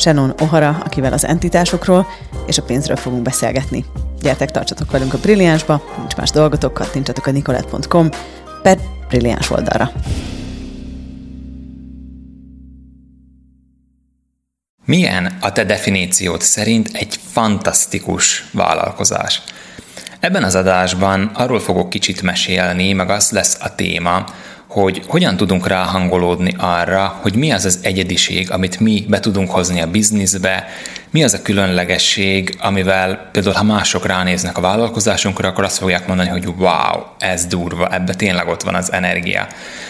Shannon O'Hara, akivel az entitásokról és a pénzről fogunk beszélgetni. Gyertek, tartsatok velünk a Brilliánsba, nincs más dolgotok, kattintsatok a nicolette.com per Brilliáns oldalra. Milyen a te definíciód szerint egy fantasztikus vállalkozás? Ebben az adásban arról fogok kicsit mesélni, meg az lesz a téma, hogy hogyan tudunk ráhangolódni arra, hogy mi az az egyediség, amit mi be tudunk hozni a bizniszbe, mi az a különlegesség, amivel például ha mások ránéznek a vállalkozásunkra, akkor azt fogják mondani, hogy wow, ez durva, ebbe tényleg ott van az energia.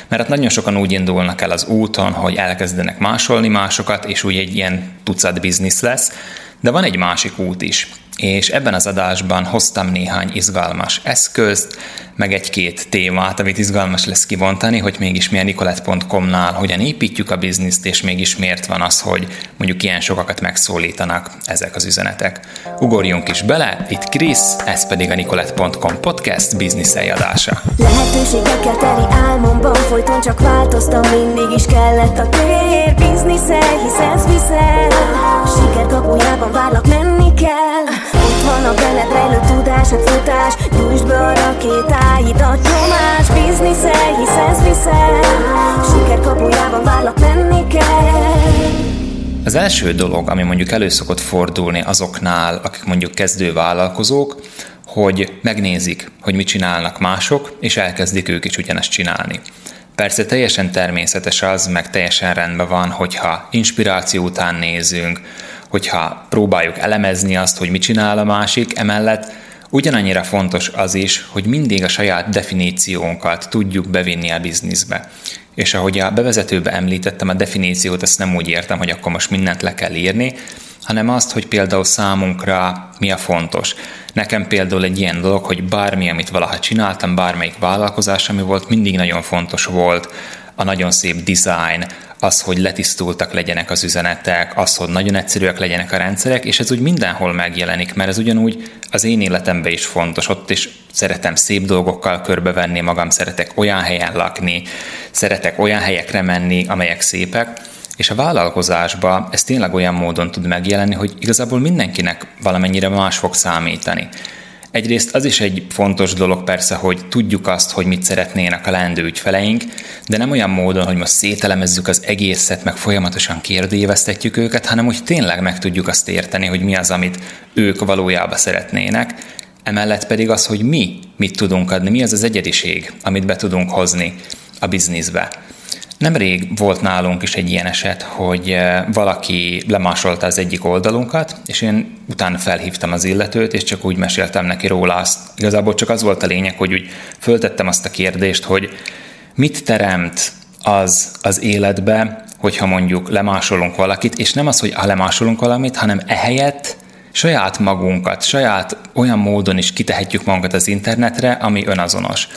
Mert hát nagyon sokan úgy indulnak el az úton, hogy elkezdenek másolni másokat, és úgy egy ilyen tucat biznisz lesz, de van egy másik út is és ebben az adásban hoztam néhány izgalmas eszközt, meg egy-két témát, amit izgalmas lesz kivontani, hogy mégis mi a Nicolette.com-nál hogyan építjük a bizniszt, és mégis miért van az, hogy mondjuk ilyen sokakat megszólítanak ezek az üzenetek. Ugorjunk is bele, itt Krisz, ez pedig a Nicolette.com podcast biznisz adása. Lehetőségekkel teli álmomban folyton csak változtam, mindig is kellett a tér, bizniszel, hisz ez viszel, siker kapujában várlak, menni kell. Van a benned rejlő tudás, a futás Nyújtsd be a rakétáidat, nyomás Bizniszel, hisz ez viszel Siker kapujában várlak, menni kell az első dolog, ami mondjuk elő szokott fordulni azoknál, akik mondjuk kezdő vállalkozók, hogy megnézik, hogy mit csinálnak mások, és elkezdik ők is ugyanezt csinálni. Persze teljesen természetes az, meg teljesen rendben van, hogyha inspiráció után nézünk, hogyha próbáljuk elemezni azt, hogy mit csinál a másik, emellett ugyanannyira fontos az is, hogy mindig a saját definíciónkat tudjuk bevinni a bizniszbe. És ahogy a bevezetőbe említettem, a definíciót ezt nem úgy értem, hogy akkor most mindent le kell írni, hanem azt, hogy például számunkra mi a fontos. Nekem például egy ilyen dolog, hogy bármi, amit valaha csináltam, bármelyik vállalkozás, ami volt, mindig nagyon fontos volt a nagyon szép design, az, hogy letisztultak legyenek az üzenetek, az, hogy nagyon egyszerűek legyenek a rendszerek, és ez úgy mindenhol megjelenik, mert ez ugyanúgy az én életemben is fontos. Ott is szeretem szép dolgokkal körbevenni magam, szeretek olyan helyen lakni, szeretek olyan helyekre menni, amelyek szépek, és a vállalkozásban ez tényleg olyan módon tud megjelenni, hogy igazából mindenkinek valamennyire más fog számítani. Egyrészt az is egy fontos dolog persze, hogy tudjuk azt, hogy mit szeretnének a leendő ügyfeleink, de nem olyan módon, hogy most szételemezzük az egészet, meg folyamatosan kérdőjévesztetjük őket, hanem hogy tényleg meg tudjuk azt érteni, hogy mi az, amit ők valójában szeretnének, emellett pedig az, hogy mi mit tudunk adni, mi az az egyediség, amit be tudunk hozni a bizniszbe. Nemrég volt nálunk is egy ilyen eset, hogy eh, valaki lemásolta az egyik oldalunkat, és én utána felhívtam az illetőt, és csak úgy meséltem neki róla azt. Igazából csak az volt a lényeg, hogy úgy föltettem azt a kérdést, hogy mit teremt az az életbe, hogyha mondjuk lemásolunk valakit, és nem az, hogy ha lemásolunk valamit, hanem ehelyett saját magunkat, saját olyan módon is kitehetjük magunkat az internetre, ami önazonos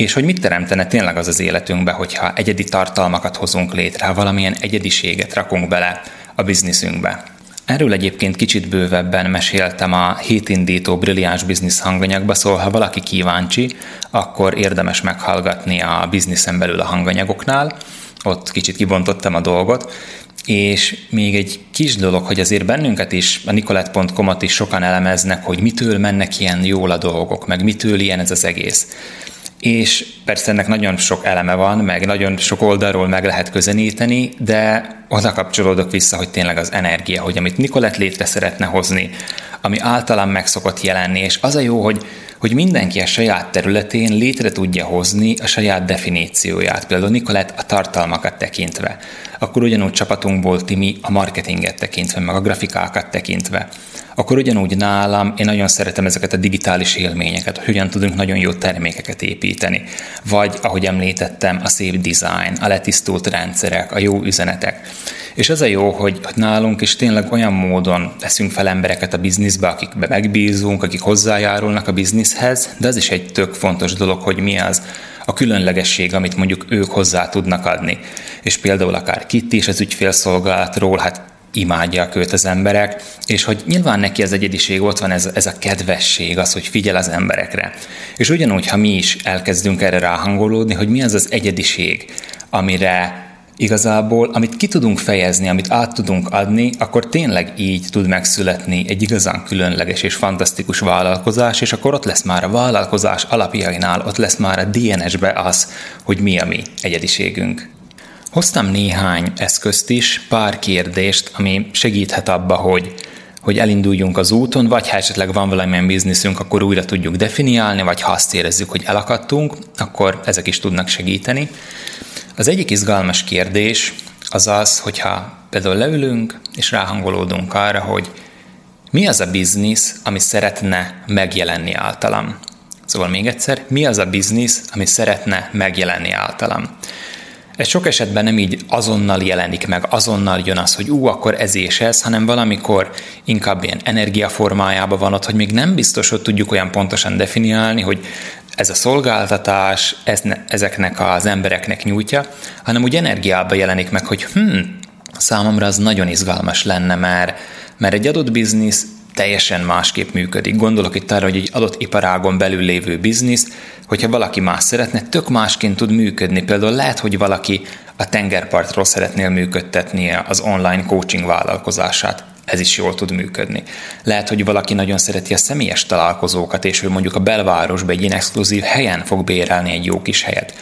és hogy mit teremtene tényleg az az életünkbe, hogyha egyedi tartalmakat hozunk létre, ha valamilyen egyediséget rakunk bele a bizniszünkbe. Erről egyébként kicsit bővebben meséltem a hétindító brilliáns biznisz hanganyagba, szóval ha valaki kíváncsi, akkor érdemes meghallgatni a bizniszen belül a hanganyagoknál, ott kicsit kibontottam a dolgot, és még egy kis dolog, hogy azért bennünket is, a nicolette.com-at is sokan elemeznek, hogy mitől mennek ilyen jól a dolgok, meg mitől ilyen ez az egész és persze ennek nagyon sok eleme van, meg nagyon sok oldalról meg lehet közelíteni, de oda kapcsolódok vissza, hogy tényleg az energia, hogy amit Nikolett létre szeretne hozni, ami általán meg szokott jelenni, és az a jó, hogy, hogy mindenki a saját területén létre tudja hozni a saját definícióját, például Nikolett a tartalmakat tekintve, akkor ugyanúgy csapatunkból Timi a marketinget tekintve, meg a grafikákat tekintve, akkor ugyanúgy nálam én nagyon szeretem ezeket a digitális élményeket, hogy hogyan tudunk nagyon jó termékeket építeni. Vagy, ahogy említettem, a szép design, a letisztult rendszerek, a jó üzenetek. És az a jó, hogy nálunk is tényleg olyan módon teszünk fel embereket a bizniszbe, akikbe megbízunk, akik hozzájárulnak a bizniszhez, de az is egy tök fontos dolog, hogy mi az a különlegesség, amit mondjuk ők hozzá tudnak adni. És például akár Kitty is az ügyfélszolgálatról, hát imádják őt az emberek, és hogy nyilván neki az egyediség, ott van ez, ez a kedvesség, az, hogy figyel az emberekre. És ugyanúgy, ha mi is elkezdünk erre ráhangolódni, hogy mi az az egyediség, amire igazából, amit ki tudunk fejezni, amit át tudunk adni, akkor tényleg így tud megszületni egy igazán különleges és fantasztikus vállalkozás, és akkor ott lesz már a vállalkozás alapjainál, ott lesz már a DNS-be az, hogy mi a mi egyediségünk. Hoztam néhány eszközt is, pár kérdést, ami segíthet abba, hogy, hogy elinduljunk az úton, vagy ha esetleg van valamilyen bizniszünk, akkor újra tudjuk definiálni, vagy ha azt érezzük, hogy elakadtunk, akkor ezek is tudnak segíteni. Az egyik izgalmas kérdés az az, hogyha például leülünk és ráhangolódunk arra, hogy mi az a biznisz, ami szeretne megjelenni általam. Szóval még egyszer, mi az a biznisz, ami szeretne megjelenni általam. Ez sok esetben nem így azonnal jelenik meg, azonnal jön az, hogy ú, akkor ez és ez, hanem valamikor inkább ilyen energiaformájában van ott, hogy még nem biztos, hogy tudjuk olyan pontosan definiálni, hogy ez a szolgáltatás ez ne, ezeknek az embereknek nyújtja, hanem úgy energiában jelenik meg, hogy hm, számomra az nagyon izgalmas lenne, mert, mert egy adott biznisz teljesen másképp működik. Gondolok itt arra, hogy egy adott iparágon belül lévő biznisz, hogyha valaki más szeretne, tök másként tud működni. Például lehet, hogy valaki a tengerpartról szeretnél működtetni az online coaching vállalkozását. Ez is jól tud működni. Lehet, hogy valaki nagyon szereti a személyes találkozókat, és ő mondjuk a belvárosban egy ilyen exkluzív helyen fog bérelni egy jó kis helyet.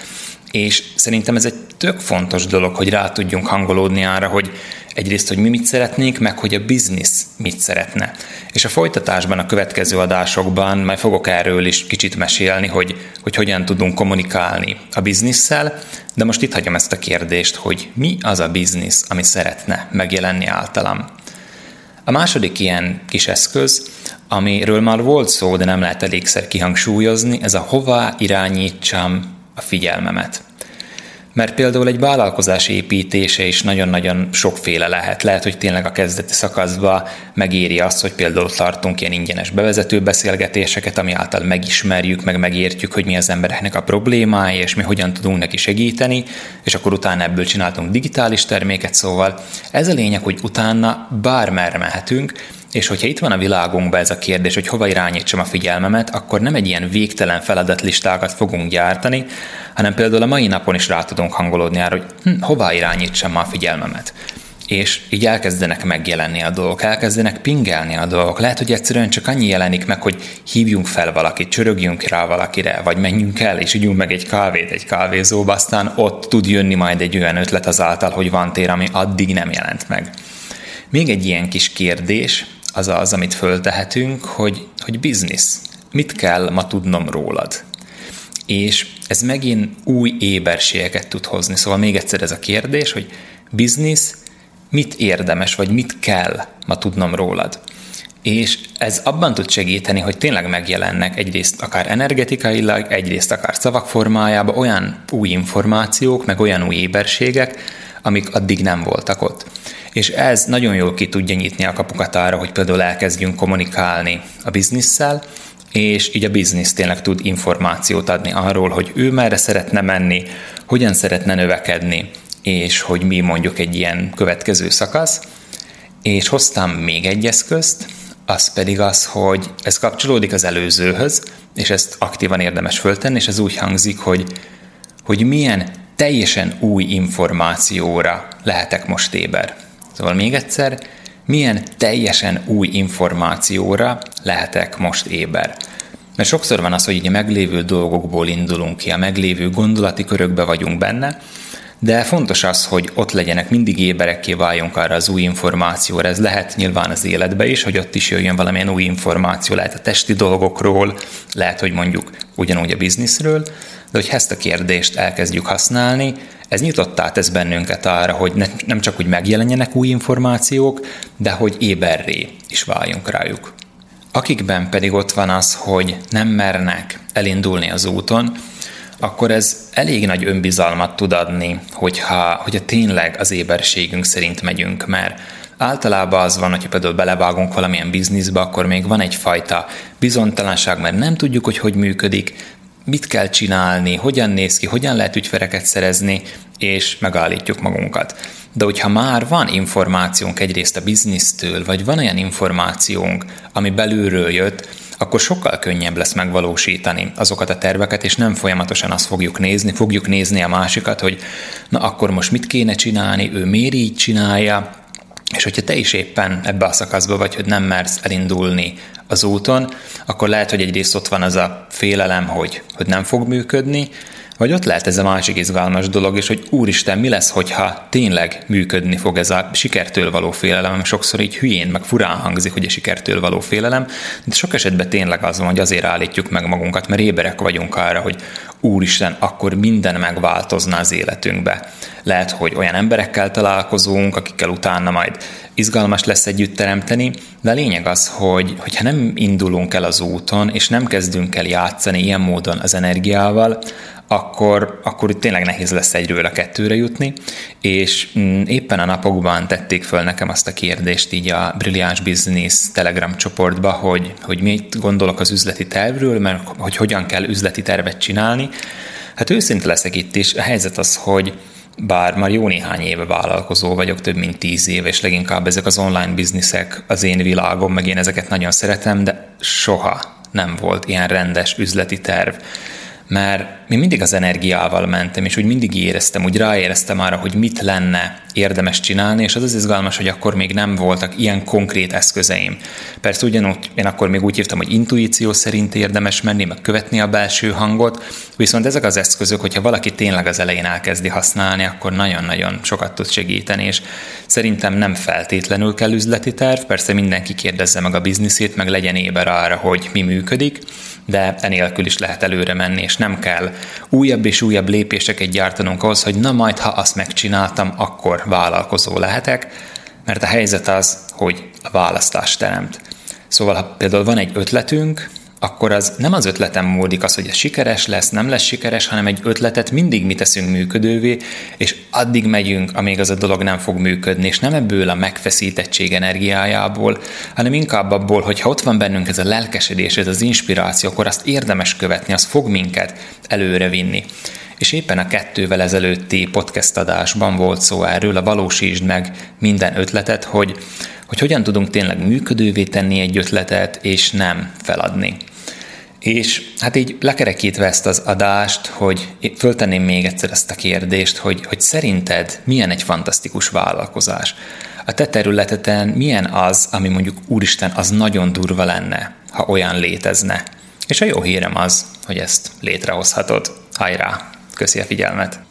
És szerintem ez egy tök fontos dolog, hogy rá tudjunk hangolódni arra, hogy egyrészt, hogy mi mit szeretnénk, meg hogy a biznisz mit szeretne. És a folytatásban, a következő adásokban majd fogok erről is kicsit mesélni, hogy, hogy hogyan tudunk kommunikálni a bizniszsel, de most itt hagyom ezt a kérdést, hogy mi az a biznisz, ami szeretne megjelenni általam. A második ilyen kis eszköz, amiről már volt szó, de nem lehet elégszer kihangsúlyozni, ez a hová irányítsam a figyelmemet. Mert például egy vállalkozás építése is nagyon-nagyon sokféle lehet. Lehet, hogy tényleg a kezdeti szakaszban megéri azt, hogy például tartunk ilyen ingyenes bevezető beszélgetéseket, ami által megismerjük, meg megértjük, hogy mi az embereknek a problémája, és mi hogyan tudunk neki segíteni, és akkor utána ebből csináltunk digitális terméket, szóval ez a lényeg, hogy utána bármerre mehetünk, és hogyha itt van a világunkban ez a kérdés, hogy hova irányítsam a figyelmemet, akkor nem egy ilyen végtelen feladatlistákat fogunk gyártani, hanem például a mai napon is rá tudunk hangolódni arra, hogy hm, hova irányítsam a figyelmemet. És így elkezdenek megjelenni a dolgok, elkezdenek pingelni a dolgok. Lehet, hogy egyszerűen csak annyi jelenik meg, hogy hívjunk fel valakit, csörögjünk rá valakire, vagy menjünk el, és ígyunk meg egy kávét egy kávézóba, aztán ott tud jönni majd egy olyan ötlet azáltal, hogy van tér, ami addig nem jelent meg. Még egy ilyen kis kérdés, az az, amit föltehetünk, hogy, hogy biznisz. Mit kell ma tudnom rólad? És ez megint új éberségeket tud hozni. Szóval még egyszer ez a kérdés, hogy biznisz, mit érdemes, vagy mit kell ma tudnom rólad? És ez abban tud segíteni, hogy tényleg megjelennek egyrészt akár energetikailag, egyrészt akár szavak formájában olyan új információk, meg olyan új éberségek, amik addig nem voltak ott. És ez nagyon jól ki tudja nyitni a kapukat arra, hogy például elkezdjünk kommunikálni a bizniszsel, és így a biznisz tényleg tud információt adni arról, hogy ő merre szeretne menni, hogyan szeretne növekedni, és hogy mi mondjuk egy ilyen következő szakasz. És hoztam még egy eszközt, az pedig az, hogy ez kapcsolódik az előzőhöz, és ezt aktívan érdemes föltenni, és ez úgy hangzik, hogy, hogy milyen teljesen új információra lehetek most éber. Szóval még egyszer, milyen teljesen új információra lehetek most éber. Mert sokszor van az, hogy így a meglévő dolgokból indulunk ki, a meglévő gondolati körökbe vagyunk benne, de fontos az, hogy ott legyenek, mindig éberekké váljunk arra az új információra. Ez lehet nyilván az életbe is, hogy ott is jöjjön valamilyen új információ, lehet a testi dolgokról, lehet, hogy mondjuk ugyanúgy a bizniszről, de hogy ezt a kérdést elkezdjük használni, ez nyitottá tesz bennünket arra, hogy ne, nem csak, hogy megjelenjenek új információk, de hogy éberré is váljunk rájuk. Akikben pedig ott van az, hogy nem mernek elindulni az úton, akkor ez elég nagy önbizalmat tud adni, hogyha, hogyha tényleg az éberségünk szerint megyünk, mert általában az van, hogyha például belevágunk valamilyen bizniszbe, akkor még van egyfajta bizonytalanság, mert nem tudjuk, hogy hogy működik, mit kell csinálni, hogyan néz ki, hogyan lehet ügyfereket szerezni, és megállítjuk magunkat. De hogyha már van információnk egyrészt a biznisztől, vagy van olyan információnk, ami belülről jött, akkor sokkal könnyebb lesz megvalósítani azokat a terveket, és nem folyamatosan azt fogjuk nézni, fogjuk nézni a másikat, hogy na akkor most mit kéne csinálni, ő miért így csinálja, és hogyha te is éppen ebbe a szakaszba vagy, hogy nem mersz elindulni az úton, akkor lehet, hogy egyrészt ott van az a félelem, hogy, hogy nem fog működni, vagy ott lehet ez a másik izgalmas dolog, és hogy úristen, mi lesz, hogyha tényleg működni fog ez a sikertől való félelem, sokszor így hülyén, meg furán hangzik, hogy a sikertől való félelem, de sok esetben tényleg az van, hogy azért állítjuk meg magunkat, mert éberek vagyunk arra, hogy úristen, akkor minden megváltozna az életünkbe. Lehet, hogy olyan emberekkel találkozunk, akikkel utána majd izgalmas lesz együtt teremteni, de a lényeg az, hogy hogyha nem indulunk el az úton, és nem kezdünk el játszani ilyen módon az energiával, akkor, akkor itt tényleg nehéz lesz egyről a kettőre jutni, és mm, éppen a napokban tették föl nekem azt a kérdést így a Brilliáns Business Telegram csoportba, hogy, hogy mit gondolok az üzleti tervről, mert hogy hogyan kell üzleti tervet csinálni. Hát őszinte leszek itt is, a helyzet az, hogy bár már jó néhány éve vállalkozó vagyok, több mint tíz éve, és leginkább ezek az online bizniszek az én világom, meg én ezeket nagyon szeretem, de soha nem volt ilyen rendes üzleti terv mert mi mindig az energiával mentem, és úgy mindig éreztem, úgy ráéreztem arra, hogy mit lenne érdemes csinálni, és az az izgalmas, hogy akkor még nem voltak ilyen konkrét eszközeim. Persze ugyanúgy, én akkor még úgy hívtam, hogy intuíció szerint érdemes menni, meg követni a belső hangot, viszont ezek az eszközök, hogyha valaki tényleg az elején elkezdi használni, akkor nagyon-nagyon sokat tud segíteni, és szerintem nem feltétlenül kell üzleti terv, persze mindenki kérdezze meg a bizniszét, meg legyen éber arra, hogy mi működik, de enélkül is lehet előre menni, és nem kell újabb és újabb lépéseket gyártanunk ahhoz, hogy na majd, ha azt megcsináltam, akkor vállalkozó lehetek, mert a helyzet az, hogy a választás teremt. Szóval, ha például van egy ötletünk, akkor az nem az ötletem múlik az, hogy ez sikeres lesz, nem lesz sikeres, hanem egy ötletet mindig mi teszünk működővé, és addig megyünk, amíg az a dolog nem fog működni, és nem ebből a megfeszítettség energiájából, hanem inkább abból, hogy ha ott van bennünk ez a lelkesedés, ez az inspiráció, akkor azt érdemes követni, az fog minket előre vinni. És éppen a kettővel ezelőtti podcast adásban volt szó erről, a valósítsd meg minden ötletet, hogy, hogy hogyan tudunk tényleg működővé tenni egy ötletet, és nem feladni. És hát így lekerekítve ezt az adást, hogy föltenném még egyszer ezt a kérdést, hogy, hogy szerinted milyen egy fantasztikus vállalkozás? A te területeten milyen az, ami mondjuk úristen, az nagyon durva lenne, ha olyan létezne? És a jó hírem az, hogy ezt létrehozhatod. Hajrá! Köszi a figyelmet!